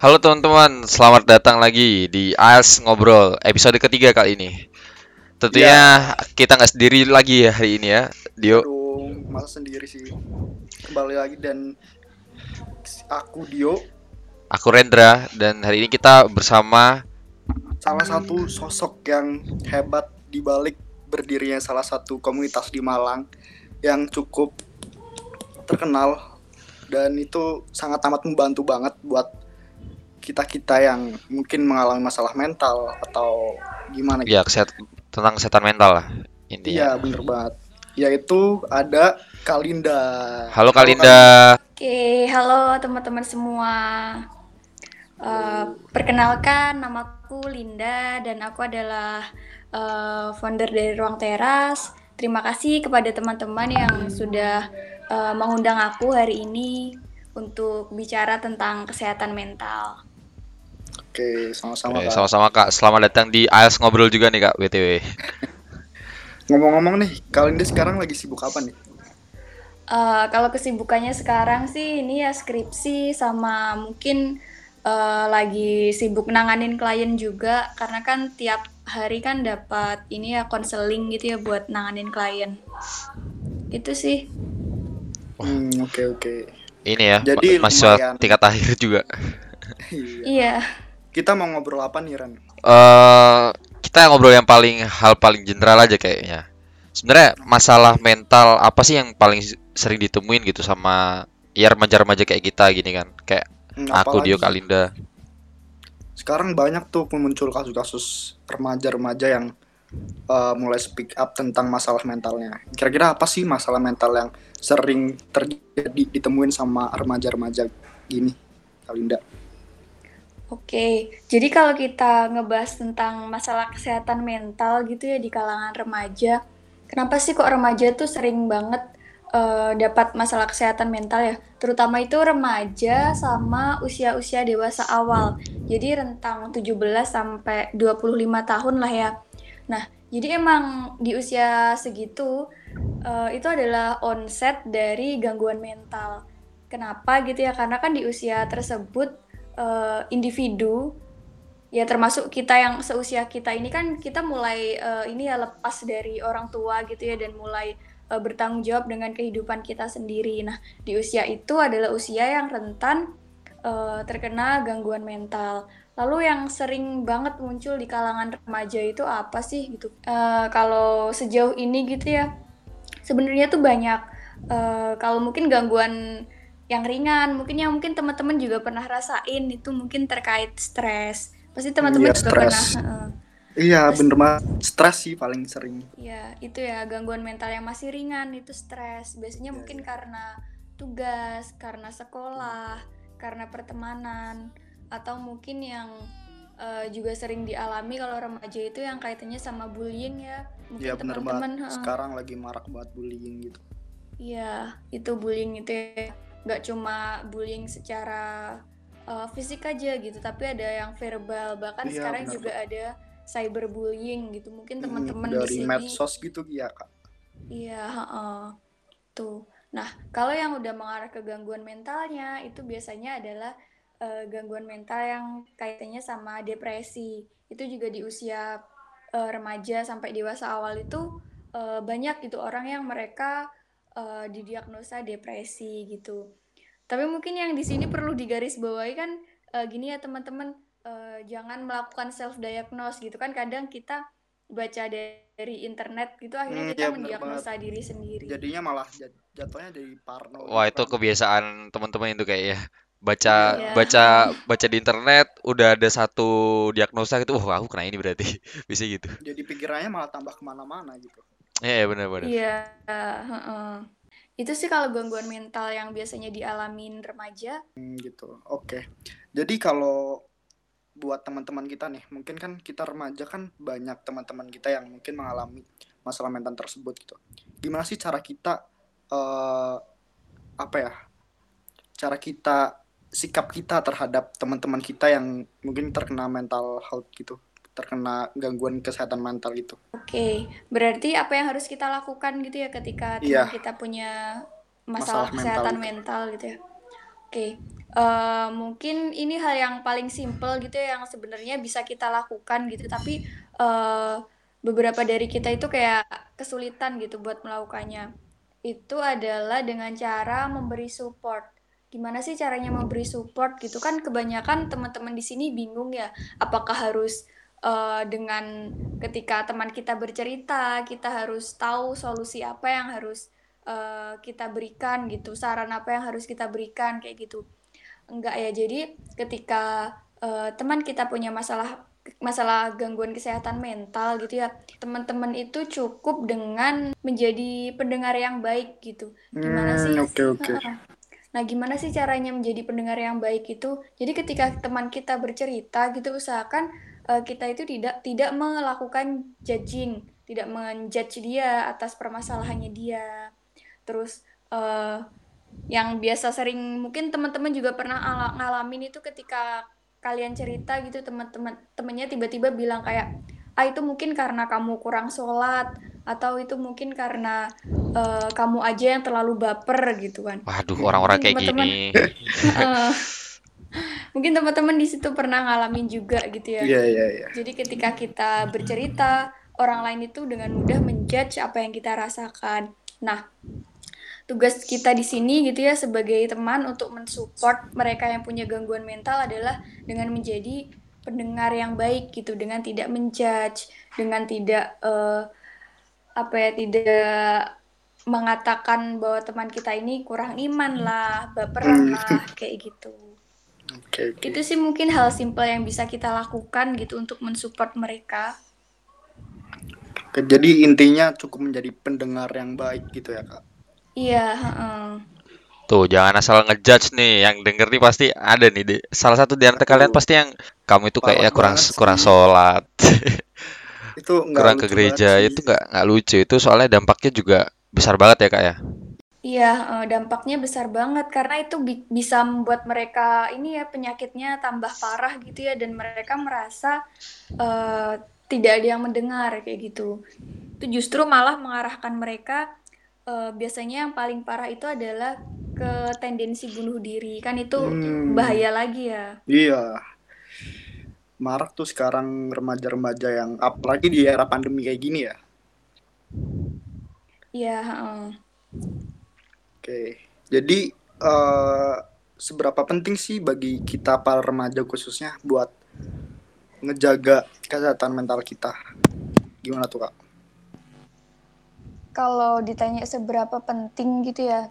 Halo teman-teman, selamat datang lagi di AS Ngobrol episode ketiga kali ini. Tentunya kita nggak sendiri lagi ya hari ini ya, Dio. Aduh, masa sendiri sih. Kembali lagi dan aku Dio, Aku Rendra dan hari ini kita bersama salah satu sosok yang hebat di balik berdirinya salah satu komunitas di Malang yang cukup terkenal dan itu sangat amat membantu banget buat kita-kita yang mungkin mengalami masalah mental atau gimana gitu. ya kesehat tentang kesehatan mental lah Iya, intinya. bener banget. Yaitu ada Kalinda. Halo Kalinda. Oke, halo teman-teman semua. Eh, perkenalkan, namaku Linda dan aku adalah eh, founder dari Ruang Teras. Terima kasih kepada teman-teman yang sudah eh, mengundang aku hari ini untuk bicara tentang kesehatan mental. Oke, sama-sama Oke, Kak. sama-sama Kak. Selamat datang di AS Ngobrol juga nih Kak, BTW. Ngomong-ngomong nih, Kalinda sekarang lagi sibuk apa nih? Eh, kalau kesibukannya sekarang sih ini ya skripsi sama mungkin eh, lagi sibuk nanganin klien juga karena kan tiap hari kan dapat ini ya konseling gitu ya buat nanganin klien. Itu sih. Hmm, oke oke. Ini ya, Jadi ma- mahasiswa lumayan. tingkat akhir juga. Iya. Kita mau ngobrol apa nih Ren? eh kita ngobrol yang paling hal paling general aja kayaknya. Sebenarnya masalah mental apa sih yang paling sering ditemuin gitu sama ya remaja-remaja kayak kita gini kan? Kayak Hmm, aku Dio Kalinda. Sekarang banyak tuh muncul kasus-kasus remaja-remaja yang uh, mulai speak up tentang masalah mentalnya. Kira-kira apa sih masalah mental yang sering terjadi ditemuin sama remaja-remaja gini, Kalinda? Oke. Jadi kalau kita ngebahas tentang masalah kesehatan mental gitu ya di kalangan remaja, kenapa sih kok remaja tuh sering banget eh, dapat masalah kesehatan mental ya? Terutama itu remaja sama usia-usia dewasa awal. Jadi rentang 17 sampai 25 tahun lah ya. Nah, jadi emang di usia segitu eh, itu adalah onset dari gangguan mental. Kenapa gitu ya? Karena kan di usia tersebut eh, individu ya termasuk kita yang seusia kita ini kan kita mulai eh, ini ya lepas dari orang tua gitu ya dan mulai eh, bertanggung jawab dengan kehidupan kita sendiri. Nah, di usia itu adalah usia yang rentan eh, terkena gangguan mental. Lalu yang sering banget muncul di kalangan remaja itu apa sih gitu? Eh, kalau sejauh ini gitu ya, sebenarnya tuh banyak. eh, kalau mungkin gangguan yang ringan, mungkin yang mungkin teman-teman juga pernah rasain itu mungkin terkait stres. Pasti teman-teman Iya, juga stres. pernah. Iya, bener banget. Stres sih paling sering. Ya, itu ya gangguan mental yang masih ringan itu stres. Biasanya Iya, mungkin karena tugas, karena sekolah, karena pertemanan, atau mungkin yang eh, juga sering dialami kalau remaja itu yang kaitannya sama bullying ya. Mungkin Iya, bener teman-teman, banget. heeh. Sekarang lagi marak banget bullying gitu. Iya, itu bullying itu ya. Nggak cuma bullying secara uh, fisik aja gitu, tapi ada yang verbal. Bahkan Iya, sekarang benar, juga ada cyberbullying gitu. Mungkin Hmm, teman-teman di sini medsos gitu ya, Kak. Iya, heeh. Tuh. Nah, kalau yang udah mengarah ke gangguan mentalnya, itu biasanya adalah eh, gangguan mental yang kaitannya sama depresi. Itu juga di usia eh, remaja sampai dewasa awal itu eh, banyak gitu orang yang mereka eh, didiagnosa depresi gitu. Tapi mungkin yang di sini perlu digarisbawahi kan eh, gini ya teman-teman, eh, jangan melakukan self diagnose gitu kan kadang kita baca dari internet gitu Hmm, akhirnya kita iya, bener mendiagnosa diri sendiri. Jadinya malah jat- jatuhnya dari parno. Wah, itu gitu kan. kebiasaan teman-teman itu kayak ya. Baca Iya. baca baca di internet udah ada satu diagnosa gitu. Wah, aku kena ini berarti. Bisa gitu. Jadi pikirannya malah tambah ke mana-mana gitu. Iya, iya, benar-benar. Iya, heeh. Itu sih kalau gangguan mental yang biasanya dialamin remaja. Hmm, gitu. Oke. Jadi kalau buat teman-teman kita nih, mungkin kan kita remaja kan banyak teman-teman kita yang mungkin mengalami masalah mental tersebut gitu. Gimana sih cara kita eh apa ya? Cara kita sikap kita terhadap teman-teman kita yang mungkin terkena mental health gitu, terkena gangguan kesehatan mental gitu. Oke, berarti apa yang harus kita lakukan gitu ya ketika teman kita punya Masalah masalah mental kesehatan itu. mental gitu ya. Oke, uh, mungkin ini hal yang paling simple gitu ya yang sebenarnya bisa kita lakukan gitu tapi uh, beberapa dari kita itu kayak kesulitan gitu buat melakukannya itu adalah dengan cara memberi support gimana sih caranya memberi support gitu kan kebanyakan teman-teman di sini bingung ya apakah harus uh, dengan ketika teman kita bercerita kita harus tahu solusi apa yang harus uh, kita berikan gitu saran apa yang harus kita berikan kayak gitu. Enggak ya jadi ketika uh, teman kita punya masalah masalah gangguan kesehatan mental gitu ya teman-teman itu cukup dengan menjadi pendengar yang baik gitu. Gimana hmm, sih? okay, okay. nah gimana sih caranya menjadi pendengar yang baik itu? Jadi ketika teman kita bercerita gitu usahakan uh, kita itu tidak tidak melakukan judging tidak menjudge dia atas permasalahannya dia. Terus uh, yang biasa sering mungkin teman-teman juga pernah ngalamin itu ketika kalian cerita gitu teman-teman temennya tiba-tiba bilang kayak ah itu mungkin karena kamu kurang sholat atau itu mungkin karena uh, kamu aja yang terlalu baper gitu kan. Waduh orang-orang kayak gini. Uh, mungkin teman-teman di situ pernah ngalamin juga gitu ya yeah, yeah, yeah. jadi ketika kita bercerita orang lain itu dengan mudah menjudge apa yang kita rasakan nah tugas kita di sini gitu ya sebagai teman untuk mensupport mereka yang punya gangguan mental adalah dengan menjadi pendengar yang baik gitu dengan tidak menjudge dengan tidak uh, apa ya tidak mengatakan bahwa teman kita ini kurang iman lah baperan hmm. lah kayak gitu okay, okay. itu sih mungkin hal simpel yang bisa kita lakukan gitu untuk mensupport mereka jadi intinya cukup menjadi pendengar yang baik gitu ya kak Iya, heeh. Tuh, jangan asal ngejudge nih. Yang denger nih pasti ada nih. Di, salah satu di antara kalian pasti yang kamu itu kayak ya kurang kurang sholat. itu kurang ke gereja itu nggak nggak lucu itu soalnya dampaknya juga besar banget ya kak ya. Iya, dampaknya besar banget karena itu bi bisa membuat mereka ini ya penyakitnya tambah parah gitu ya dan mereka merasa uh, tidak ada yang mendengar kayak gitu. Itu justru malah mengarahkan mereka uh, biasanya yang paling parah itu adalah ke tendensi bunuh diri kan itu hmm. bahaya lagi ya iya marak tuh sekarang remaja-remaja yang apalagi di era pandemi kayak gini ya iya uh. Oke. Jadi uh, seberapa penting sih bagi kita para remaja khususnya buat ngejaga kesehatan mental kita? Gimana tuh kak? Kalau ditanya seberapa penting gitu ya,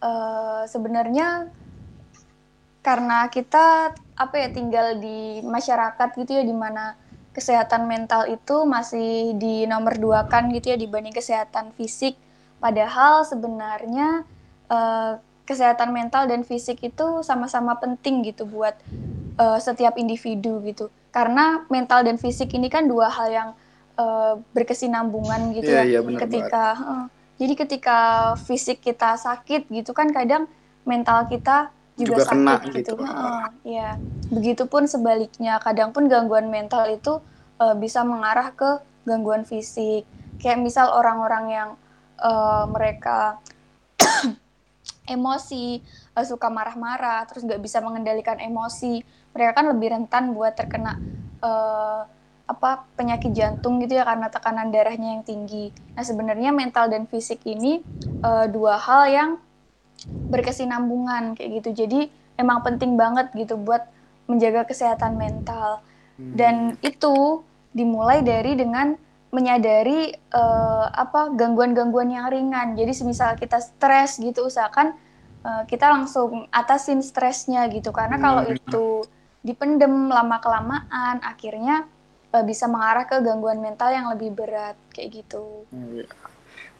uh, sebenarnya karena kita apa ya tinggal di masyarakat gitu ya di mana kesehatan mental itu masih di nomor dua kan gitu ya dibanding kesehatan fisik. Padahal sebenarnya uh, kesehatan mental dan fisik itu sama-sama penting gitu buat uh, setiap individu gitu. Karena mental dan fisik ini kan dua hal yang uh, berkesinambungan gitu yeah, ya. Yeah, iya, ketika uh, jadi ketika fisik kita sakit gitu kan kadang mental kita juga, juga sakit kena, gitu. gitu. Uh, ya. Begitupun sebaliknya, kadang pun gangguan mental itu uh, bisa mengarah ke gangguan fisik. Kayak misal orang-orang yang uh, mereka emosi, uh, suka marah-marah, terus nggak bisa mengendalikan emosi, mereka kan lebih rentan buat terkena uh, apa penyakit jantung gitu ya karena tekanan darahnya yang tinggi. Nah sebenarnya mental dan fisik ini uh, dua hal yang berkesinambungan kayak gitu. Jadi emang penting banget gitu buat menjaga kesehatan mental. Hmm. Dan itu dimulai dari dengan menyadari uh, apa gangguan-gangguan yang ringan. Jadi semisal kita stres gitu usahakan uh, kita langsung atasin stresnya gitu karena kalau hmm. itu dipendem lama kelamaan akhirnya uh, bisa mengarah ke gangguan mental yang lebih berat kayak gitu. Hmm, iya.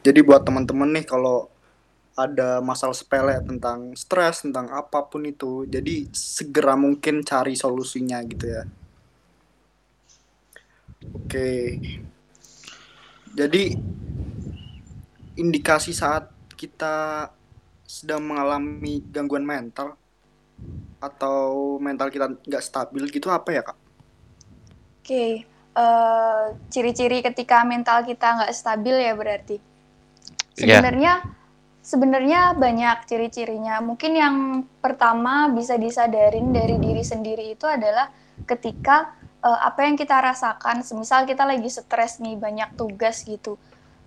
Jadi buat teman-teman nih kalau ada masalah sepele tentang stres tentang apa pun itu, jadi segera mungkin cari solusinya gitu ya. Oke. Jadi indikasi saat kita sedang mengalami gangguan mental atau mental kita nggak stabil gitu apa ya kak? Oke, uh, ciri-ciri ketika mental kita nggak stabil ya berarti. Iya. Sebenarnya Sebenarnya banyak ciri-cirinya. Mungkin yang pertama bisa disadarin dari diri sendiri itu adalah ketika uh, apa yang kita rasakan, semisal kita lagi stres nih banyak tugas gitu,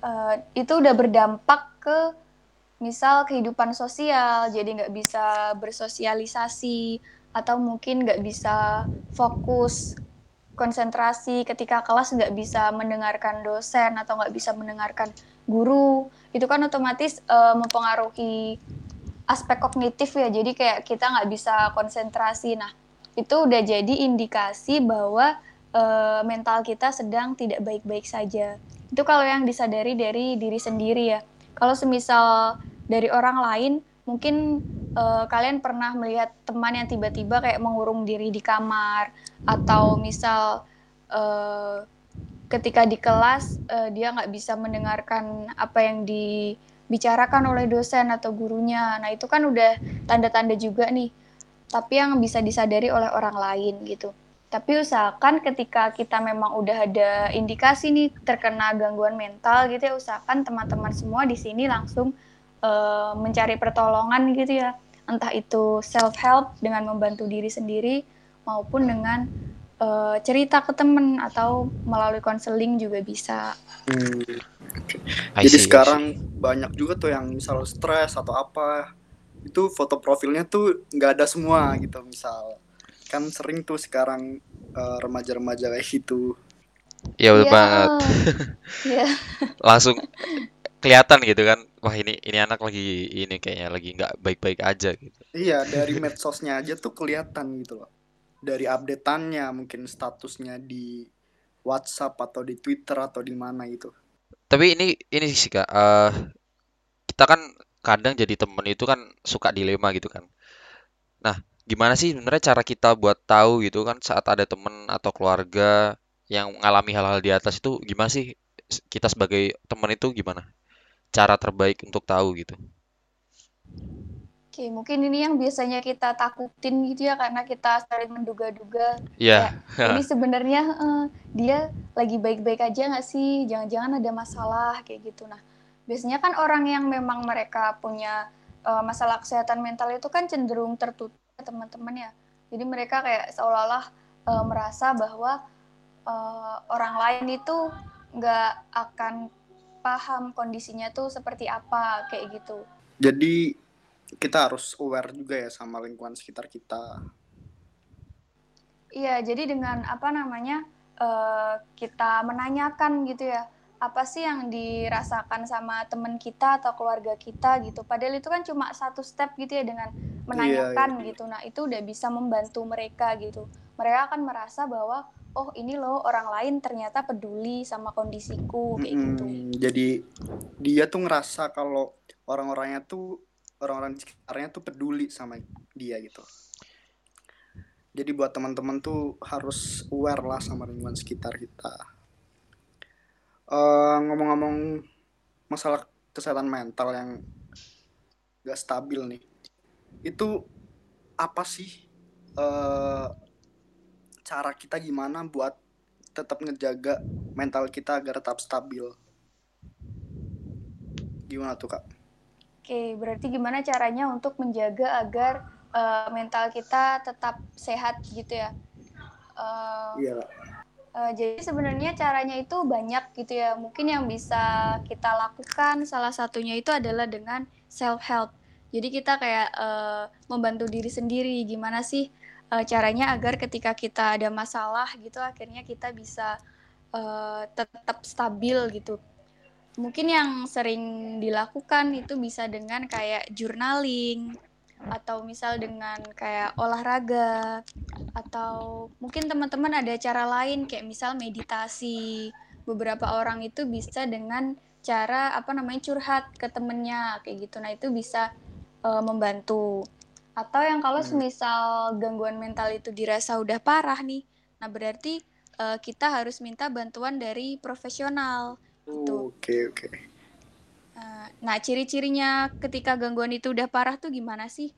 uh, itu udah berdampak ke misal kehidupan sosial, jadi nggak bisa bersosialisasi atau mungkin nggak bisa fokus konsentrasi ketika kelas nggak bisa mendengarkan dosen atau nggak bisa mendengarkan guru. Itu kan otomatis uh, mempengaruhi aspek kognitif ya. Jadi kayak kita nggak bisa konsentrasi. Nah itu udah jadi indikasi bahwa uh, mental kita sedang tidak baik-baik saja. Itu kalau yang disadari dari diri sendiri ya. Kalau semisal dari orang lain, mungkin uh, kalian pernah melihat teman yang tiba-tiba kayak mengurung diri di kamar atau misal uh, ketika di kelas uh, dia nggak bisa mendengarkan apa yang dibicarakan oleh dosen atau gurunya. Nah itu kan udah tanda-tanda juga nih tapi yang bisa disadari oleh orang lain gitu. Tapi usahakan ketika kita memang udah ada indikasi nih terkena gangguan mental gitu ya, usahakan teman-teman semua di sini langsung uh, mencari pertolongan gitu ya. Entah itu self help dengan membantu diri sendiri maupun dengan uh, cerita ke temen atau melalui konseling juga bisa. Hmm. Okay. Jadi sekarang banyak juga tuh yang misal stres atau apa itu foto profilnya tuh nggak ada semua gitu misal. Kan sering tuh sekarang uh, remaja-remaja kayak gitu. Ya udah yeah. banget. Yeah. langsung kelihatan gitu kan wah ini ini anak lagi ini kayaknya lagi nggak baik-baik aja gitu. Iya dari medsosnya aja tuh kelihatan gitu loh. Dari updateannya mungkin statusnya di WhatsApp atau di Twitter atau di mana gitu. Tapi ini ini sih kak uh, kita kan kadang jadi temen itu kan suka dilema gitu kan. Nah, gimana sih sebenarnya cara kita buat tahu gitu kan saat ada temen atau keluarga yang mengalami hal-hal di atas itu gimana sih kita sebagai temen itu gimana? Cara terbaik untuk tahu gitu. Oke, mungkin ini yang biasanya kita takutin gitu ya karena kita sering menduga-duga. Iya. Yeah. ini sebenarnya uh, dia lagi baik-baik aja nggak sih? Jangan-jangan ada masalah kayak gitu. Nah, biasanya kan orang yang memang mereka punya uh, masalah kesehatan mental itu kan cenderung tertutup teman-teman ya. Jadi mereka kayak seolah-olah uh, merasa bahwa uh, orang lain itu nggak akan paham kondisinya tuh seperti apa kayak gitu. Jadi kita harus aware juga ya sama lingkungan sekitar kita. Iya jadi dengan apa namanya uh, kita menanyakan gitu ya apa sih yang dirasakan sama teman kita atau keluarga kita gitu. Padahal itu kan cuma satu step gitu ya dengan menanyakan iya, iya. gitu. Nah, itu udah bisa membantu mereka gitu. Mereka akan merasa bahwa oh ini loh orang lain ternyata peduli sama kondisiku kayak hmm, gitu. Jadi dia tuh ngerasa kalau orang-orangnya tuh orang-orang sekitarnya tuh peduli sama dia gitu. Jadi buat teman-teman tuh harus aware lah sama lingkungan sekitar kita eh, ngomong-ngomong masalah kesehatan mental yang gak stabil nih itu apa sih uh, cara kita gimana buat tetap ngejaga mental kita agar tetap stabil gimana tuh kak? Oke berarti gimana caranya untuk menjaga agar uh, mental kita tetap sehat gitu ya? Uh, iya Uh, jadi sebenarnya caranya itu banyak gitu ya. Mungkin yang bisa kita lakukan salah satunya itu adalah dengan self help. Jadi kita kayak uh, membantu diri sendiri. Gimana sih uh, caranya agar ketika kita ada masalah gitu, akhirnya kita bisa uh, tetap stabil gitu. Mungkin yang sering dilakukan itu bisa dengan kayak journaling, atau misal dengan kayak olahraga atau mungkin teman-teman ada cara lain kayak misal meditasi. Beberapa orang itu bisa dengan cara apa namanya curhat ke temennya kayak gitu. Nah itu bisa uh, membantu. Atau yang kalau hmm. semisal gangguan mental itu dirasa udah parah nih nah berarti uh, kita harus minta bantuan dari profesional. Gitu. Oke okay, oke. okay. Eh, nah, ciri-cirinya ketika gangguan itu udah parah tuh gimana sih?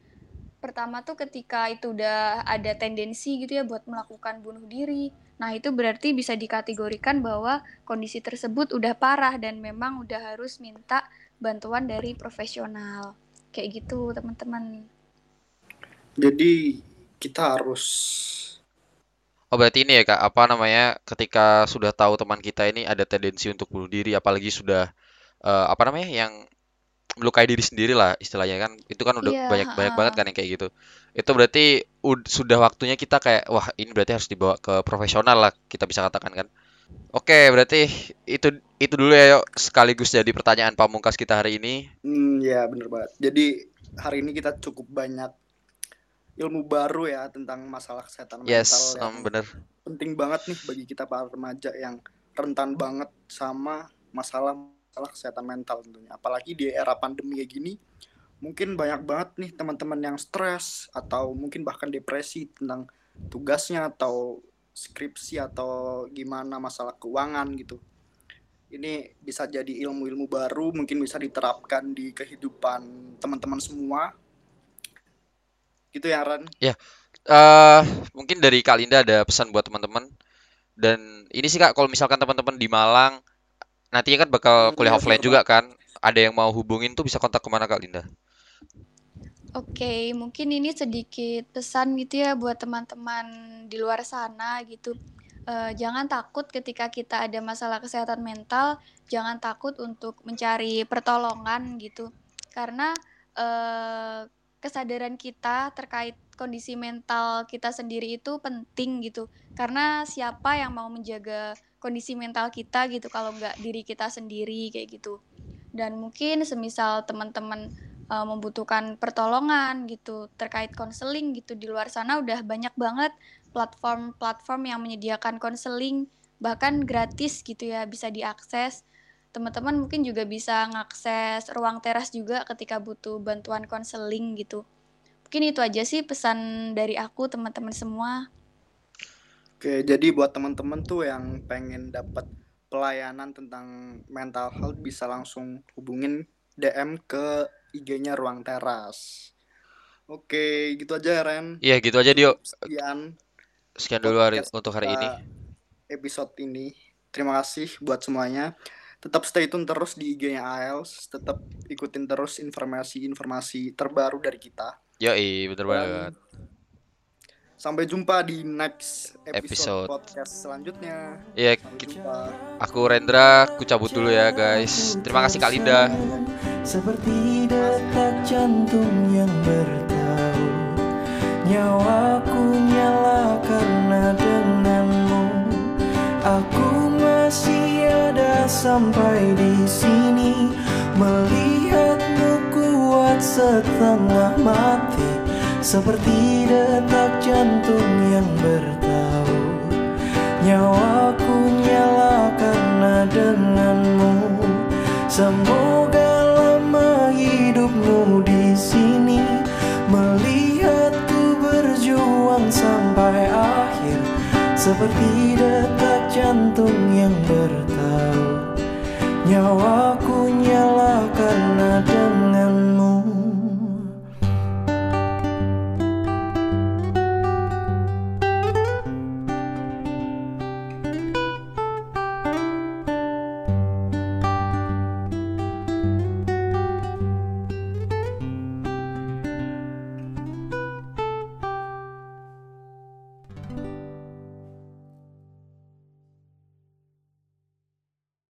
Pertama tuh ketika itu udah ada tendensi gitu ya buat melakukan bunuh diri. Nah, itu berarti bisa dikategorikan bahwa kondisi tersebut udah parah dan memang udah harus minta bantuan dari profesional. Kayak gitu, teman-teman. Jadi kita harus Oh berarti ini ya kak, apa namanya, ketika sudah tahu teman kita ini ada tendensi untuk bunuh diri, apalagi sudah eh, apa namanya, yang melukai diri sendiri lah istilahnya kan, itu kan udah Iya, banyak banyak banget kan yang kayak gitu. Itu berarti ud- sudah waktunya kita kayak, wah ini berarti harus dibawa ke profesional lah, kita bisa katakan kan. Oke, berarti itu itu dulu ya yuk, sekaligus jadi pertanyaan pamungkas kita hari ini. Hmm, ya bener banget. Jadi hari ini kita cukup banyak ilmu baru ya tentang masalah kesehatan mental Yes, yang bener. penting banget nih bagi kita para remaja yang rentan banget sama masalah masalah kesehatan mental tentunya. Apalagi di era pandemi kayak gini, mungkin banyak banget nih teman-teman yang stres atau mungkin bahkan depresi tentang tugasnya atau skripsi atau gimana masalah keuangan gitu. Ini bisa jadi ilmu-ilmu baru, mungkin bisa diterapkan di kehidupan teman-teman semua. Gitu ya, Ran? Ya, eh mungkin dari Kak Linda ada pesan buat teman-teman. Dan ini sih Kak, kalau misalkan teman-teman di Malang, nantinya kan bakal Hmm, kuliah iya offline juga kan. Ada yang mau hubungin tuh bisa kontak ke mana Kak Linda? Oke, mungkin ini sedikit pesan gitu ya buat teman-teman di luar sana gitu. Eh, jangan takut ketika kita ada masalah kesehatan mental, jangan takut untuk mencari pertolongan gitu. Karena eh, kesadaran kita terkait kondisi mental kita sendiri itu penting gitu. Karena siapa yang mau menjaga kondisi mental kita gitu kalau nggak diri kita sendiri kayak gitu. Dan mungkin semisal teman-teman uh, membutuhkan pertolongan gitu terkait konseling gitu di luar sana udah banyak banget platform-platform yang menyediakan konseling bahkan gratis gitu ya bisa diakses teman-teman mungkin juga bisa ngakses ruang teras juga ketika butuh bantuan konseling gitu mungkin itu aja sih pesan dari aku teman-teman semua Oke, jadi buat teman-teman tuh yang pengen dapat pelayanan tentang mental health bisa langsung hubungin DM ke IG-nya Ruang Teras. Oke, gitu aja ya, Ren. Iya, gitu aja Dio. Sekian Sekian dulu hari, untuk hari ini. episode ini. Terima kasih buat semuanya. Tetap stay tune terus di IG-nya AELS. Tetap ikutin terus informasi-informasi terbaru dari kita. Yoi, bener Dan banget. sampai jumpa di next episode, Episode. podcast selanjutnya. Iya, aku Rendra, aku cabut dulu ya guys. Terima kasih Kak Linda. Seperti detak jantung yang bertaut Nyawaku nyala karena denganmu Aku masih ada sampai di sini Melihatmu kuat setengah mati Seperti detak jantung yang bertaut Nyawaku nyala karena denganmu. Semoga lama hidupmu di sini Melihatku berjuang sampai akhir. Seperti detak jantung yang bertaut Nyawaku